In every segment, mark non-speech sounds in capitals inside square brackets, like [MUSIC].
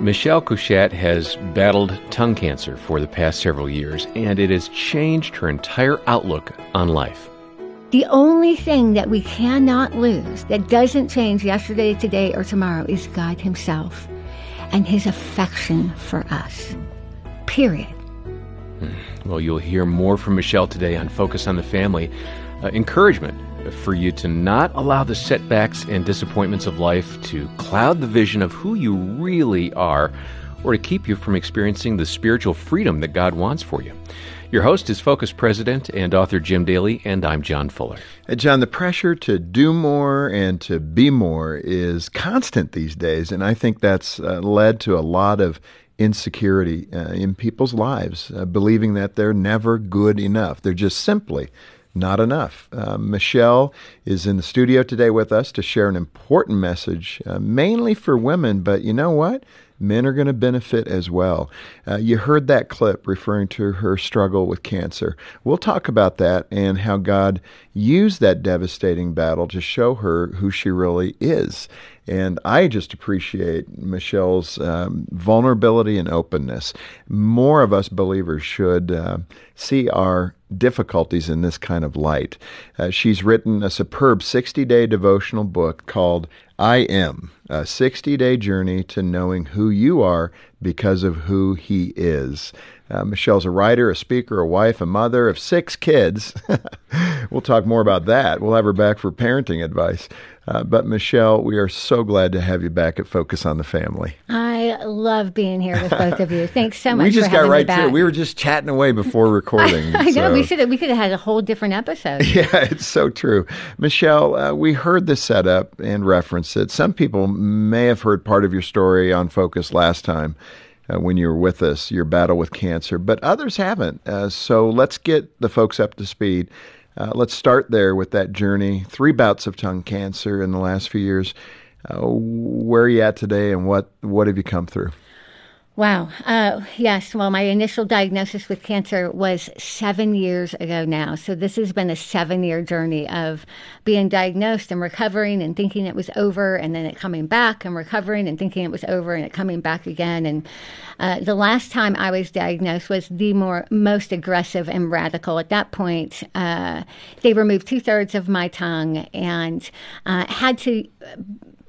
Michele Cushatt has battled tongue cancer for the past several years, and it has changed her entire outlook on life. The only thing that we cannot lose that doesn't change yesterday, today, or tomorrow is God Himself and His affection for us. Period. Well, you'll hear more from Michele today on Focus on the Family. Uh, encouragement for you to not allow the setbacks and disappointments of life to cloud the vision of who you really are or to keep you from experiencing the spiritual freedom that God wants for you. Your host is Focus President and author Jim Daly, and I'm John Fuller. Uh, John, the pressure to do more and to be more is constant these days, and I think that's uh, led to a lot of insecurity uh, in people's lives, uh, believing that they're never good enough. They're just simply not enough. Uh, Michele is in the studio today with us to share an important message, uh, mainly for women, but you know what? Men are going to benefit as well. Uh, you heard that clip referring to her struggle with cancer. We'll talk about that and how God used that devastating battle to show her who she really is. And I just appreciate Michele's um, vulnerability and openness. More of us believers should uh, see our difficulties in this kind of light. Uh, she's written a superb 60 day devotional book called I Am, a 60 day journey to knowing who you are because of who He is. Uh, Michele's a writer, a speaker, a wife, a mother of six kids. [LAUGHS] we'll talk more about that. We'll have her back for parenting advice. Uh, but Michele, we are so glad to have you back at Focus on the Family. I love being here with both of you. Thanks so [LAUGHS] much. we just got right to it. We were just chatting away before [LAUGHS] recording. I, I know we should have, we could have had a whole different episode. [LAUGHS] Yeah, it's so true. Michele, uh, we heard the setup and referenced it. Some people may have heard part of your story on Focus last time. Uh, when you were with us, your battle with cancer, but others haven't. Uh, so let's get the folks up to speed. Uh, let's start there with that journey. Three bouts of tongue cancer in the last few years. Uh, where are you at today, and what what have you come through? Wow. Uh, yes. Well, my initial diagnosis with cancer was seven years ago now. So this has been a seven year journey of being diagnosed and recovering and thinking it was over and then it coming back and recovering and thinking it was over and it coming back again. And uh, the last time I was diagnosed was the more most aggressive and radical. At that point, uh, they removed two thirds of my tongue and uh, had to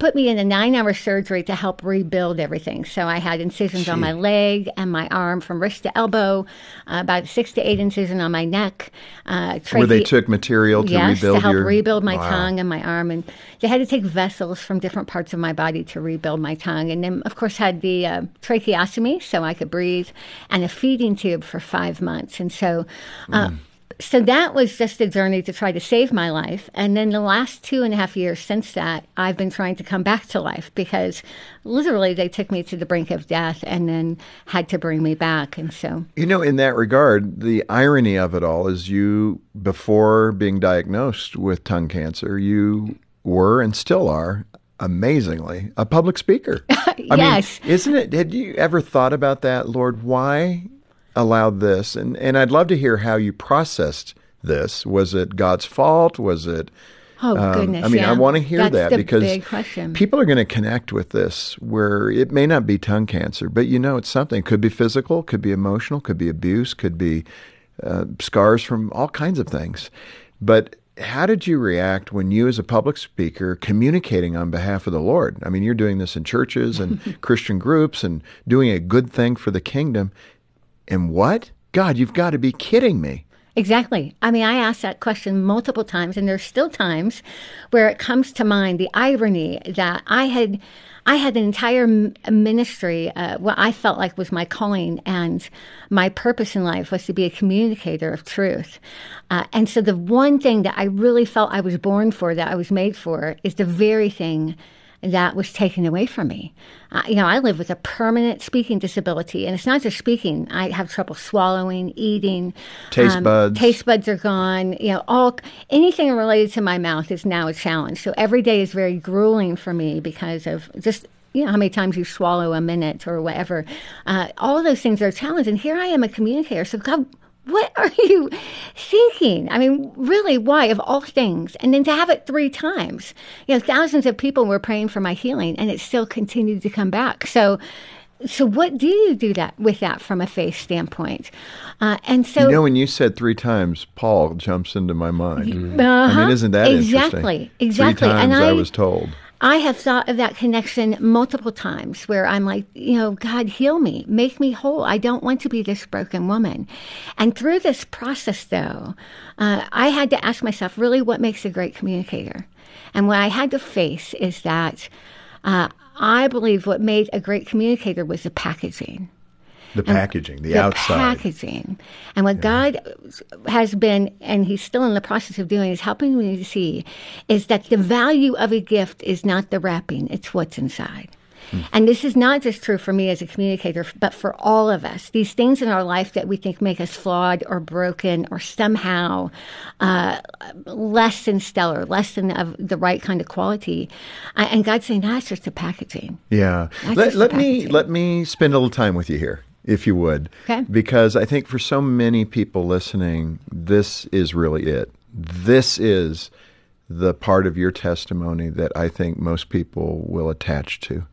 put me in a nine hour surgery to help rebuild everything. So I had incisions Gee. on my leg and my arm from wrist to elbow, uh, about six to eight incision on my neck. Uh, trache- Where they took material to yes, rebuild to help your... rebuild my wow. tongue and my arm. And they had to take vessels from different parts of my body to rebuild my tongue. And then, of course, had the uh, tracheostomy so I could breathe and a feeding tube for five months. And so, mm so that was just a journey to try to save my life. And then the last two and a half years since that, I've been trying to come back to life because literally they took me to the brink of death and then had to bring me back. And so, you know, in that regard, the irony of it all is you, before being diagnosed with tongue cancer, you were and still are amazingly a public speaker. [LAUGHS] yes. Mean, isn't it? Had you ever thought about that, Lord? Why allowed this? And and I'd love to hear how you processed this. Was it God's fault? Was it Oh um, goodness! I mean, yeah. I want to hear That's that because people are going to to connect with this. Where it may not be tongue cancer, but you know, it's something. It could be physical, could be emotional, could be abuse, could be uh, scars from all kinds of things. But how did you react when you, as a public speaker, communicating on behalf of the Lord? I mean, you're doing this in churches and [LAUGHS] Christian groups and doing a good thing for the kingdom. And what? God, you've got to be kidding me. Exactly. I mean, I asked that question multiple times, and there's still times where it comes to mind the irony that I had. I had an entire ministry, uh, what I felt like was my calling and my purpose in life was to be a communicator of truth. Uh, and so the one thing that I really felt I was born for, that I was made for, is the very thing that was taken away from me. Uh, you know, I live with a permanent speaking disability, and it's not just speaking. I have trouble swallowing, eating. Taste um, buds. Taste buds are gone. You know, all anything related to my mouth is now a challenge. So every day is very grueling for me because of just you know how many times you swallow a minute or whatever. Uh, all those things are a challenge, and here I am a communicator. So God what are you thinking? I mean, really, why of all things? And then to have it three times. You know, thousands of people were praying for my healing and it still continued to come back. So so what do you do that with that from a faith standpoint? Uh, and so you know, when you said three times, Paul jumps into my mind. Uh-huh. I mean, isn't that exactly, interesting? exactly? Three times and I, I was told. I have thought of that connection multiple times where I'm like, you know, God, heal me, make me whole. I don't want to be this broken woman. And through this process, though, uh, I had to ask myself, really, what makes a great communicator? And what I had to face is that uh, I believe what made a great communicator was the packaging The packaging, the, the outside. packaging. And what God has been, and He's still in the process of doing, is helping me to see, is that the value of a gift is not the wrapping; it's what's inside. Hmm. And this is not just true for me as a communicator, but for all of us. These things in our life that we think make us flawed or broken or somehow uh, less than stellar, less than of the right kind of quality. Uh, and God's saying, that's just the packaging. Yeah. That's Let, let me let me spend a little time with you here, if you would. Okay. Because I think for so many people listening, this is really it. This is the part of your testimony that I think most people will attach to.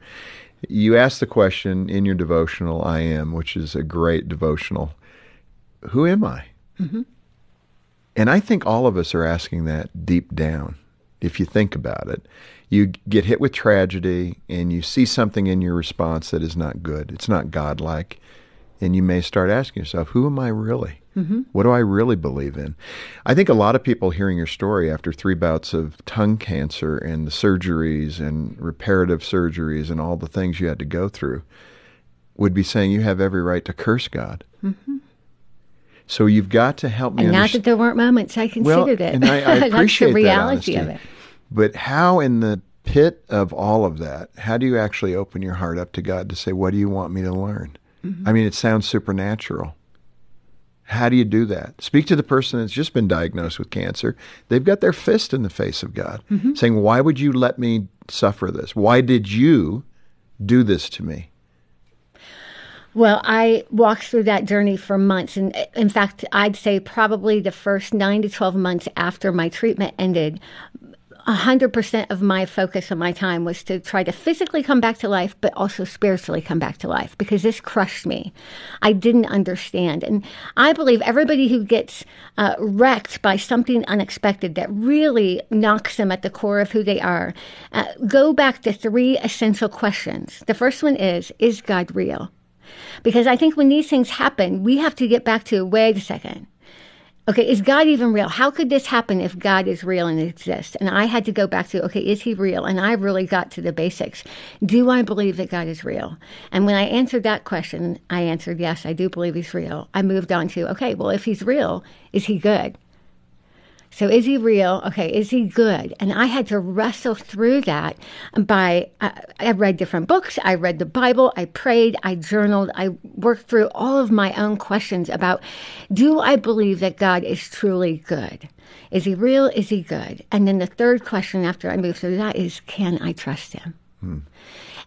You asked the question in your devotional, I am, which is a great devotional. Who am I? Mm-hmm. And I think all of us are asking that deep down. If you think about it, you get hit with tragedy and you see something in your response that is not good. It's not godlike. And you may start asking yourself, who am I really? Mm-hmm. What do I really believe in? I think a lot of people hearing your story after three bouts of tongue cancer and the surgeries and reparative surgeries and all the things you had to go through would be saying you have every right to curse God. Mm-hmm. So you've got to help me And not understand. that there weren't moments I considered it. And I, I [LAUGHS] That's appreciate the reality of it. But how, in the pit of all of that, how do you actually open your heart up to God to say, "What do you want me to learn"? Mm-hmm. I mean, it sounds supernatural. How do you do that? Speak to the person that's just been diagnosed with cancer. They've got their fist in the face of God, Mm-hmm. saying, "Why would you let me suffer this? Why did you do this to me?" Well, I walked through that journey for months. And in fact, I'd say probably the first nine to 12 months after my treatment ended, 100% of my focus and my time was to try to physically come back to life, but also spiritually come back to life because this crushed me. I didn't understand. And I believe everybody who gets uh, wrecked by something unexpected that really knocks them at the core of who they are, uh, go back to three essential questions. The first one is Is God real? Because I think when these things happen, we have to get back to wait a second. Okay, is God even real? How could this happen if God is real and exists? And I had to go back to, okay, is he real? And I really got to the basics. Do I believe that God is real? And when I answered that question, I answered, yes, I do believe he's real. I moved on to, okay, well, if he's real, is he good? So is he real? Okay, is he good? And I had to wrestle through that by uh, I, I read different books, I read the Bible, I prayed, I journaled, I worked through all of my own questions about do I believe that God is truly good? Is he real? Is he good? And then the third question after I moved through that is can I trust him? Hmm.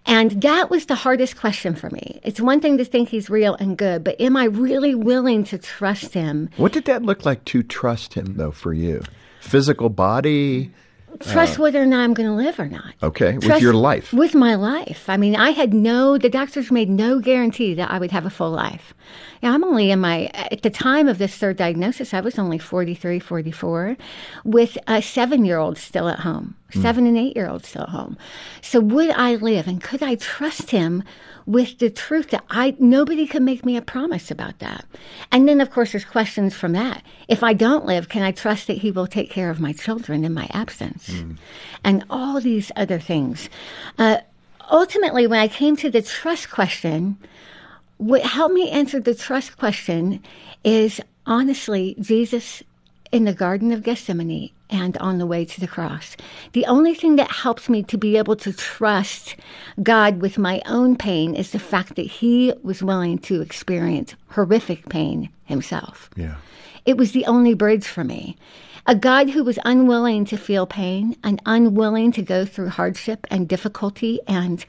And that was the hardest question for me. It's one thing to think he's real and good, but am I really willing to trust him What did that look like to trust Him, though, for you? Physical body, trust uh, whether or not I'm going to live or not. okay, with your life. With my life. I mean, I had no, the doctors made no guarantee that I would have a full life. Yeah, I'm only in my, at the time of this third diagnosis, I was only 43, 44, with a seven year old still at home, seven and eight year olds still at home. So would I live and could I trust him with the truth that I, nobody could make me a promise about that? And then, of course, there's questions from that. If I don't live, can I trust that he will take care of my children in my absence? And all these other things. Uh, ultimately, when I came to the trust question, what helped me answer the trust question is honestly Jesus in the Garden of Gethsemane and on the way to the cross. The only thing that helps me to be able to trust God with my own pain is the fact that He was willing to experience horrific pain Himself. Yeah. It was the only bridge for me. A God who was unwilling to feel pain and unwilling to go through hardship and difficulty and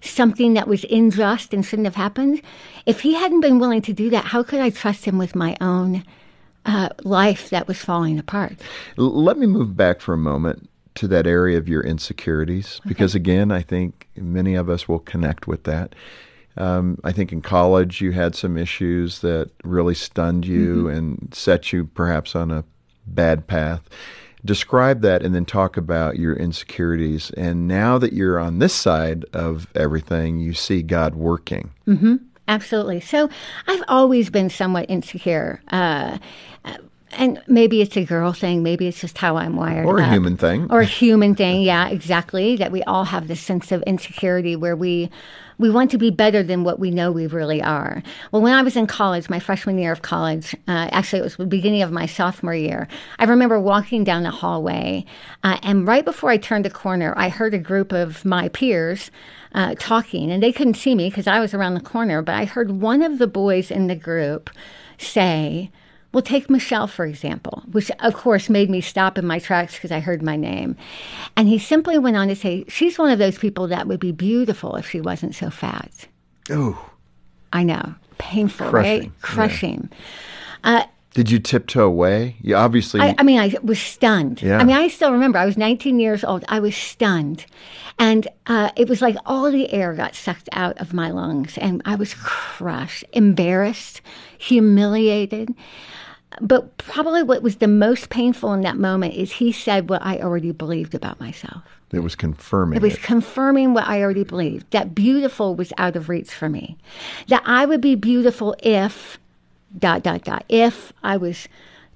something that was unjust and shouldn't have happened. If he hadn't been willing to do that, how could I trust him with my own uh, life that was falling apart? Let me move back for a moment to that area of your insecurities, because again, I think many of us will connect with that. Um, I think in college you had some issues that really stunned you mm-hmm. and set you perhaps on a bad path. Describe that and then talk about your insecurities. And now that you're on this side of everything, you see God working. Mm-hmm. Absolutely. So I've always been somewhat insecure. Uh, and maybe it's a girl thing, maybe it's just how I'm wired. Or a up. human thing. Or a human thing, yeah, exactly. That we all have this sense of insecurity where we we want to be better than what we know we really are. Well, when I was in college, my freshman year of college, uh, actually it was the beginning of my sophomore year, I remember walking down the hallway, uh, and right before I turned the corner, I heard a group of my peers uh, talking, and they couldn't see me because I was around the corner, but I heard one of the boys in the group say, well, take Michele, for example, which of course made me stop in my tracks because I heard my name. And he simply went on to say, She's one of those people that would be beautiful if she wasn't so fat. Oh. I know. Painful, Crushing. right? Crushing. Yeah. Uh, did you tiptoe away? You obviously. I, I, mean, I was stunned. Yeah. I mean, I still remember. I was 19 years old. I was stunned, and uh, it was like all the air got sucked out of my lungs, and I was crushed, embarrassed, humiliated. But probably what was the most painful in that moment is he said what I already believed about myself. It was confirming. It was it. confirming what I already believed that beautiful was out of reach for me. That I would be beautiful if, dot, dot, dot, if I was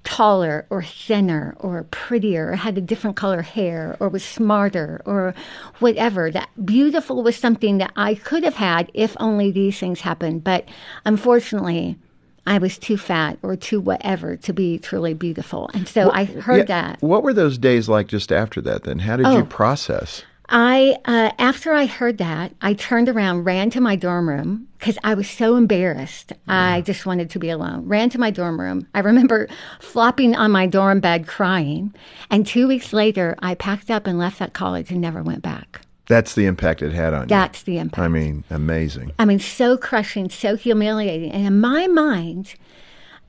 taller or thinner or prettier or had a different color hair or was smarter or whatever. That beautiful was something that I could have had if only these things happened. But unfortunately, I was too fat or too whatever to be truly beautiful. And so I heard yeah, that. What were those days like just after that then? How did oh, you process? I, uh, after I heard that, I turned around, ran to my dorm room because I was so embarrassed. Yeah. I just wanted to be alone. Ran to my dorm room. I remember flopping on my dorm bed crying. And two weeks later, I packed up and left that college and never went back. That's the impact it had on That's you. That's the impact. I mean, amazing. I mean, so crushing, so humiliating. And in my mind,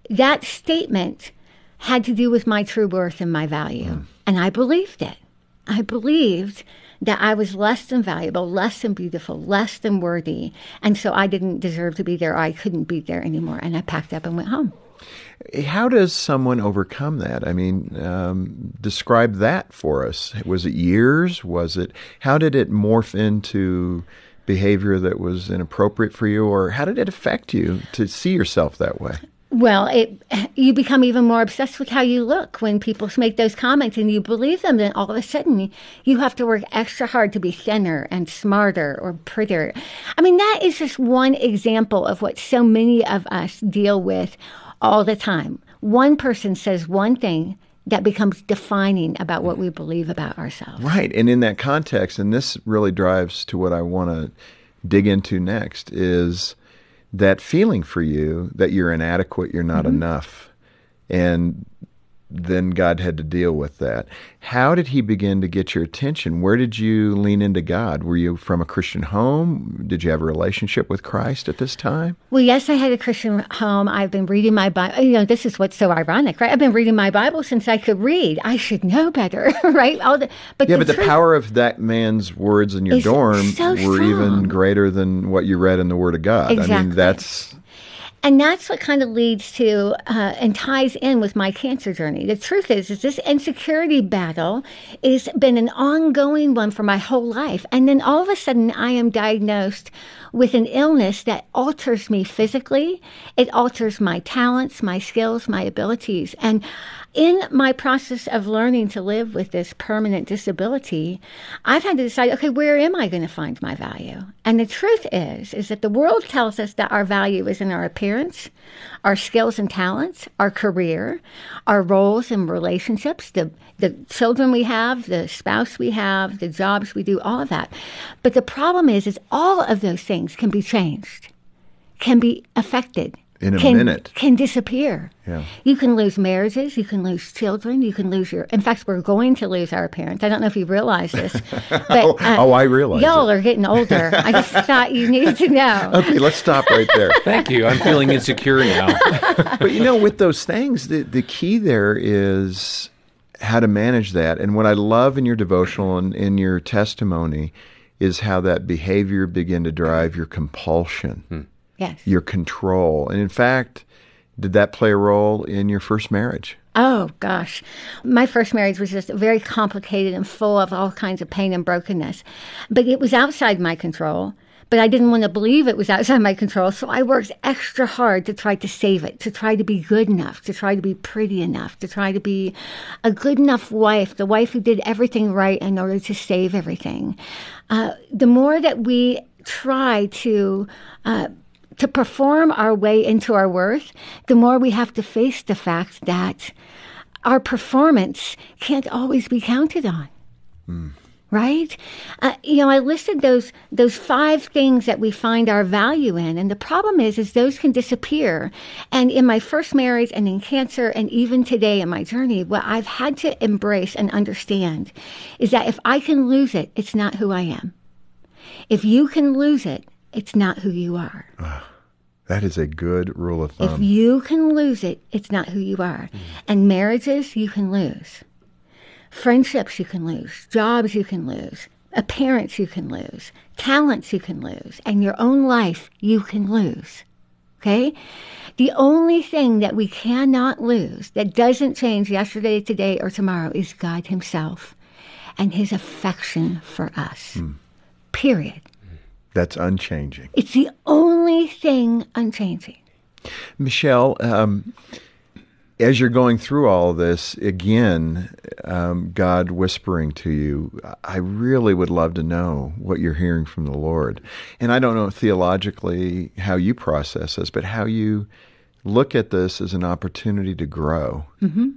that statement had to do with my true worth and my value. Mm. And I believed it. I believed that I was less than valuable, less than beautiful, less than worthy. And so I didn't deserve to be there. I couldn't be there anymore. And I packed up and went home. How does someone overcome that? I mean, um, describe that for us. Was it years? Was it, how did it morph into behavior that was inappropriate for you, or how did it affect you to see yourself that way? Well, it you become even more obsessed with how you look when people make those comments and you believe them. Then all of a sudden, you have to work extra hard to be thinner and smarter or prettier. I mean, that is just one example of what so many of us deal with all the time. One person says one thing that becomes defining about what we believe about ourselves. Right. And in that context, and this really drives to what I want to dig into next, is that feeling for you that you're inadequate, you're not mm-hmm. enough. And then God had to deal with that. How did He begin to get your attention? Where did you lean into God? Were you from a Christian home? Did you have a relationship with Christ at this time? Well, yes, I had a Christian home. I've been reading my Bible. You know, this is what's so ironic, right? I've been reading my Bible since I could read. I should know better, [LAUGHS] right? All the, but yeah, the but the power of that man's words in your dorm so were strong. even greater than what you read in the Word of God. Exactly. I mean, that's and that's what kind of leads to uh, and ties in with my cancer journey. The truth is, is this insecurity battle has been an ongoing one for my whole life. And then all of a sudden, I am diagnosed with an illness that alters me physically. It alters my talents, my skills, my abilities. And in my process of learning to live with this permanent disability, I've had to decide, okay, where am I going to find my value? And the truth is, is that the world tells us that our value is in our appearance, our skills and talents, our career, our roles and relationships, the, the children we have, the spouse we have, the jobs we do, all of that. But the problem is, is all of those things can be changed, can be affected in a can, minute can disappear. Yeah. You can lose marriages, you can lose children, you can lose your. In fact, we're going to lose our parents. I don't know if you realize this, [LAUGHS] but oh, uh, oh, I realize y'all it. are getting older. I [LAUGHS] just thought you needed to know. Okay, let's stop right there. [LAUGHS] Thank you. I'm feeling insecure now. but you know, with those things, the the key there is how to manage that. And what I love in your devotional and in your testimony is how that behavior began to drive your compulsion, hmm. Yes. your control. And in fact, did that play a role in your first marriage? Oh gosh. My first marriage was just very complicated and full of all kinds of pain and brokenness. But it was outside my control. But I didn't want to believe it was outside my control, so I worked extra hard to try to save it, to try to be good enough, to try to be pretty enough, to try to be a good enough wife, the wife who did everything right in order to save everything. Uh, the more that we try to uh, to perform our way into our worth, the more we have to face the fact that our performance can't always be counted on. Right? Uh, you know, I listed those those five things that we find our value in, and the problem is, is those can disappear. And in my first marriage, and in cancer, and even today in my journey, what I've had to embrace and understand is that if I can lose it, it's not who I am. If you can lose it, it's not who you are. That is a good rule of thumb. If you can lose it, it's not who you are. And marriages, you can lose. Friendships, you can lose. Jobs, you can lose. Appearance, you can lose. Talents, you can lose. And your own life, you can lose. Okay? The only thing that we cannot lose that doesn't change yesterday, today, or tomorrow is God Himself and His affection for us. Period. That's unchanging. It's the only thing unchanging. Michele, um, as you're going through all of this, again, um, God whispering to you, I really would love to know what you're hearing from the Lord. And I don't know theologically how you process this, but how you look at this as an opportunity to grow.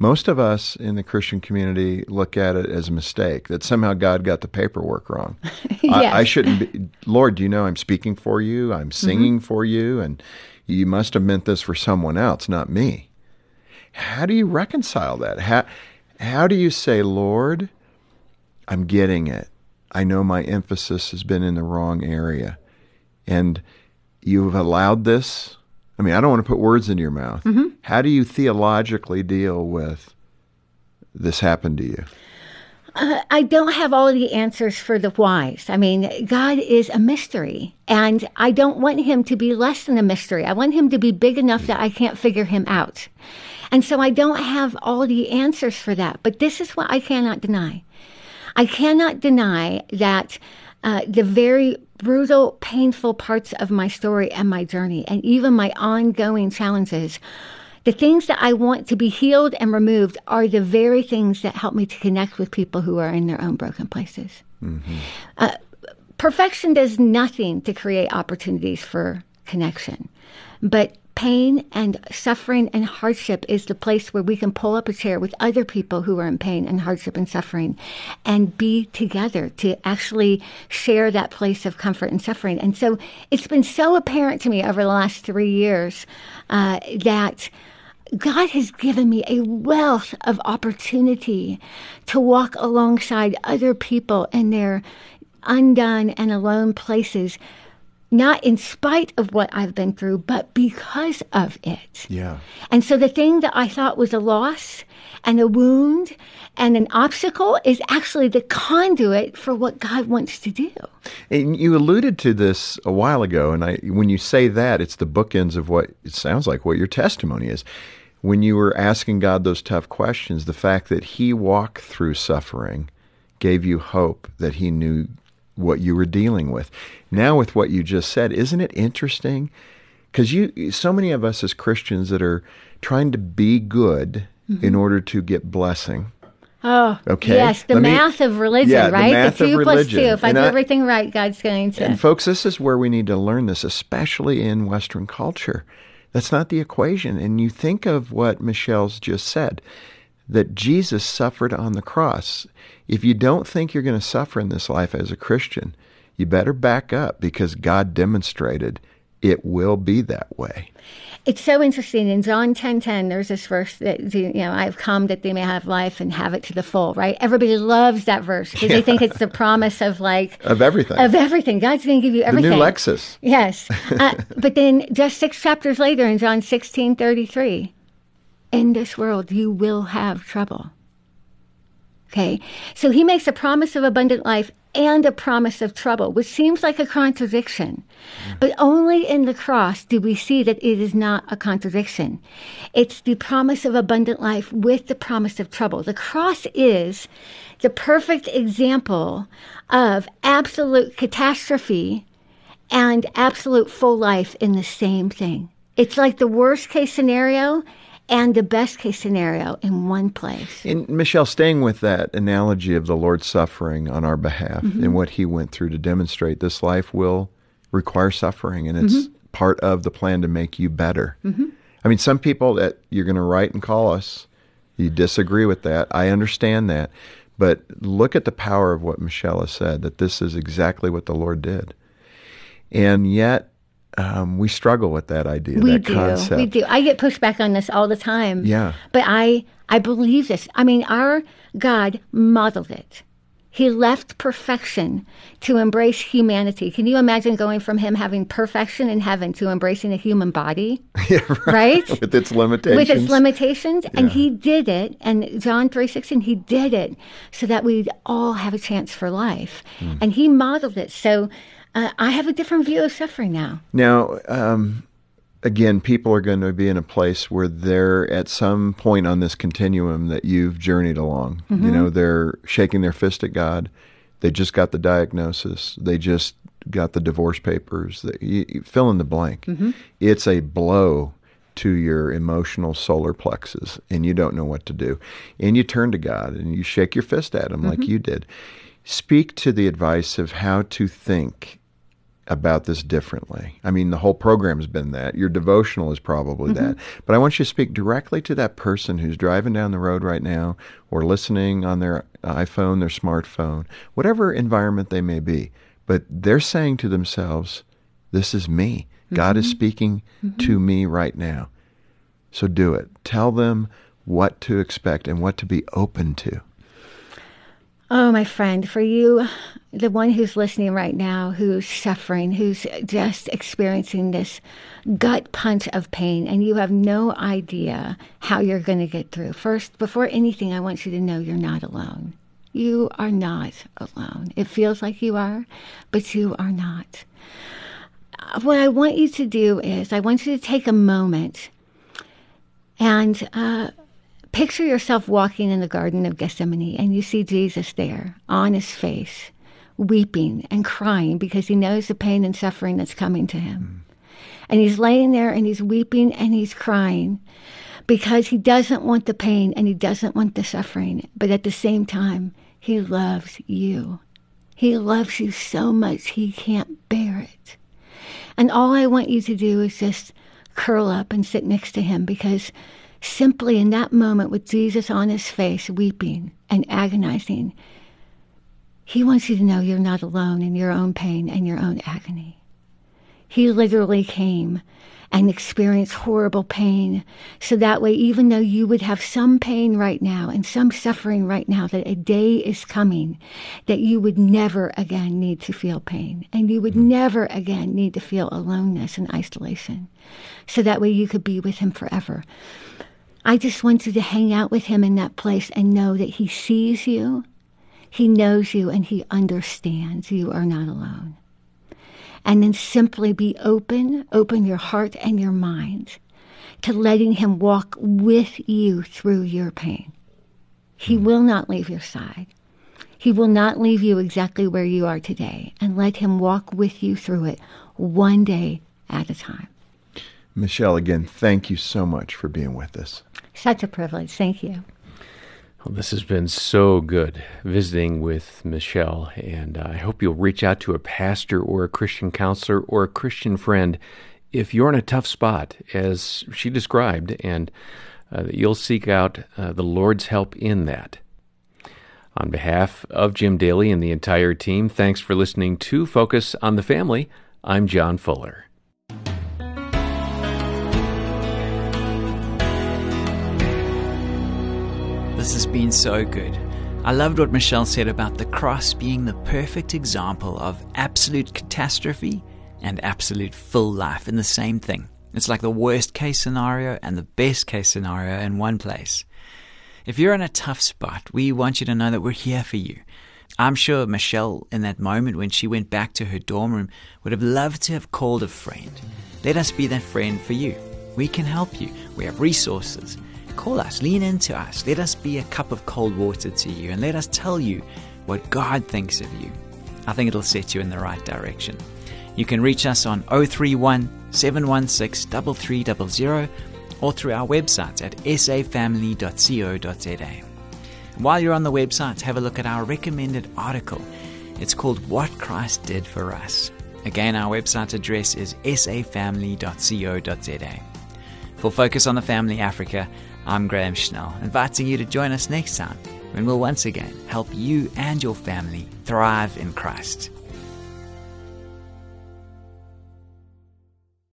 Most of us in the Christian community look at it as a mistake that somehow God got the paperwork wrong. Yes. [LAUGHS] I, I shouldn't be. Lord, do you know I'm speaking for you? I'm singing for you, and you must have meant this for someone else, not me. How do you reconcile that? How how do you say, Lord, I'm getting it. I know my emphasis has been in the wrong area, and you've allowed this. I mean, I don't want to put words in your mouth. Mm-hmm. How do you theologically deal with this happened to you? Uh, I don't have all the answers for the whys. I mean, God is a mystery, and I don't want him to be less than a mystery. I want him to be big enough that I can't figure him out. And so I don't have all the answers for that. But this is what I cannot deny. I cannot deny that uh, the very brutal, painful parts of my story and my journey, and even my ongoing challenges, the things that I want to be healed and removed are the very things that help me to connect with people who are in their own broken places. Uh, perfection does nothing to create opportunities for connection, but pain and suffering and hardship is the place where we can pull up a chair with other people who are in pain and hardship and suffering and be together to actually share that place of comfort and suffering. And so it's been so apparent to me over the last three years uh, that God has given me a wealth of opportunity to walk alongside other people in their undone and alone places, not in spite of what I've been through, but because of it. Yeah. And so the thing that I thought was a loss and a wound and an obstacle is actually the conduit for what God wants to do. And you alluded to this a while ago, and I, when you say that, it's the bookends of what it sounds like what your testimony is. When you were asking God those tough questions, the fact that He walked through suffering gave you hope that He knew what you were dealing with. Now, with what you just said, isn't it interesting? Because you, so many of us as Christians that are trying to be good in mm-hmm. order to get blessing. Oh, Okay, yes, the let me- math of religion, Yeah, the right? math of two plus religion. two. If I do I- everything right, God's going to. And folks, this is where we need to learn this, especially in Western culture. That's not the equation. And you think of what Michele's just said that Jesus suffered on the cross. If you don't think you're going to suffer in this life as a Christian, you better back up because God demonstrated it will be that way. It's so interesting. In John ten ten, there's this verse that you know, I've come that they may have life and have it to the full. Right? Everybody loves that verse because they think it's the promise of like [LAUGHS] Of everything. of everything. God's going to give you the everything. new Lexus. Yes. [LAUGHS] Uh, but then just six chapters later in John sixteen thirty three, in this world you will have trouble. Okay. So he makes a promise of abundant life and a promise of trouble, which seems like a contradiction. Mm-hmm. But only in the cross do we see that it is not a contradiction. It's the promise of abundant life with the promise of trouble. The cross is the perfect example of absolute catastrophe and absolute full life in the same thing. It's like the worst case scenario and the best case scenario in one place. And Michele, staying with that analogy of the Lord suffering on our behalf Mm-hmm. and what he went through to demonstrate this life will require suffering, and it's Mm-hmm. part of the plan to make you better. I mean, some people that you're going to write and call us, you disagree with that. I understand that. But look at the power of what Michele has said that this is exactly what the Lord did. And yet, um, we struggle with that idea, We that do. concept. We do. I get pushed back on this all the time. Yeah. But I I believe this. I mean, our God modeled it. He left perfection to embrace humanity. Can you imagine going from him having perfection in heaven to embracing a human body? [LAUGHS] Yeah, Right? [LAUGHS] With its limitations. With its limitations, and he did it. And John three sixteen, he did it so that we'd all have a chance for life, Hmm. and he modeled it. So uh, I have a different view of suffering now. Now, um, again, people are going to be in a place where they're at some point on this continuum that you've journeyed along. You know, they're shaking their fist at God. They just got the diagnosis. They just got the divorce papers. They, you, you fill in the blank. It's a blow to your emotional solar plexus, and you don't know what to do. And you turn to God and you shake your fist at Him like you did. Speak to the advice of how to think about this differently. I mean, the whole program's been that. Your devotional is probably that. Mm-hmm. But I want you to speak directly to that person who's driving down the road right now or listening on their iPhone, their smartphone, whatever environment they may be. But they're saying to themselves, This is me. God is mm-hmm. speaking mm-hmm. to me right now. So do it. Tell them what to expect and what to be open to. Oh, my friend, for you, the one who's listening right now, who's suffering, who's just experiencing this gut punch of pain, and you have no idea how you're going to get through. First, before anything, I want you to know you're not alone. You are not alone. It feels like you are, but you are not. What I want you to do is, I want you to take a moment and uh, picture yourself walking in the Garden of Gethsemane and you see Jesus there on his face, weeping and crying because he knows the pain and suffering that's coming to him. Mm. And he's laying there and he's weeping and he's crying because he doesn't want the pain and he doesn't want the suffering. But at the same time, he loves you. He loves you so much he can't bear it. And all I want you to do is just curl up and sit next to him because simply in that moment with Jesus on his face, weeping and agonizing, he wants you to know you're not alone in your own pain and your own agony. He literally came and experienced horrible pain so that way, even though you would have some pain right now and some suffering right now, that a day is coming that you would never again need to feel pain and you would mm. never again need to feel aloneness and isolation. So that way you could be with him forever. I just want you to hang out with him in that place and know that he sees you, he knows you, and he understands you are not alone. And then simply be open, open your heart and your mind to letting him walk with you through your pain. He hmm. will not leave your side. He will not leave you exactly where you are today. And let him walk with you through it one day at a time. Michele, again, thank you so much for being with us. Such a privilege. Thank you. Well, this has been so good visiting with Michele, and I hope you'll reach out to a pastor or a Christian counselor or a Christian friend if you're in a tough spot, as she described, and uh, that you'll seek out uh, the Lord's help in that. On behalf of Jim Daly and the entire team, thanks for listening to Focus on the Family. I'm John Fuller. This has been so good. I loved what Michele said about the cross being the perfect example of absolute catastrophe and absolute full life in the same thing. It's like the worst case scenario and the best case scenario in one place. If you're in a tough spot, we want you to know that we're here for you. I'm sure Michele, in that moment when she went back to her dorm room, would have loved to have called a friend. Let us be that friend for you. We can help you. We have resources. Call us, lean into us. Let us be a cup of cold water to you and let us tell you what God thinks of you. I think it'll set you in the right direction. You can reach us on 031 716 3300 or through our website at safamily.co.za. While you're on the website, have a look at our recommended article. It's called What Christ Did for Us. Again, our website address is safamily.co.za. For Focus on the Family Africa, I'm Graham Schnell, inviting you to join us next time when we'll once again help you and your family thrive in Christ.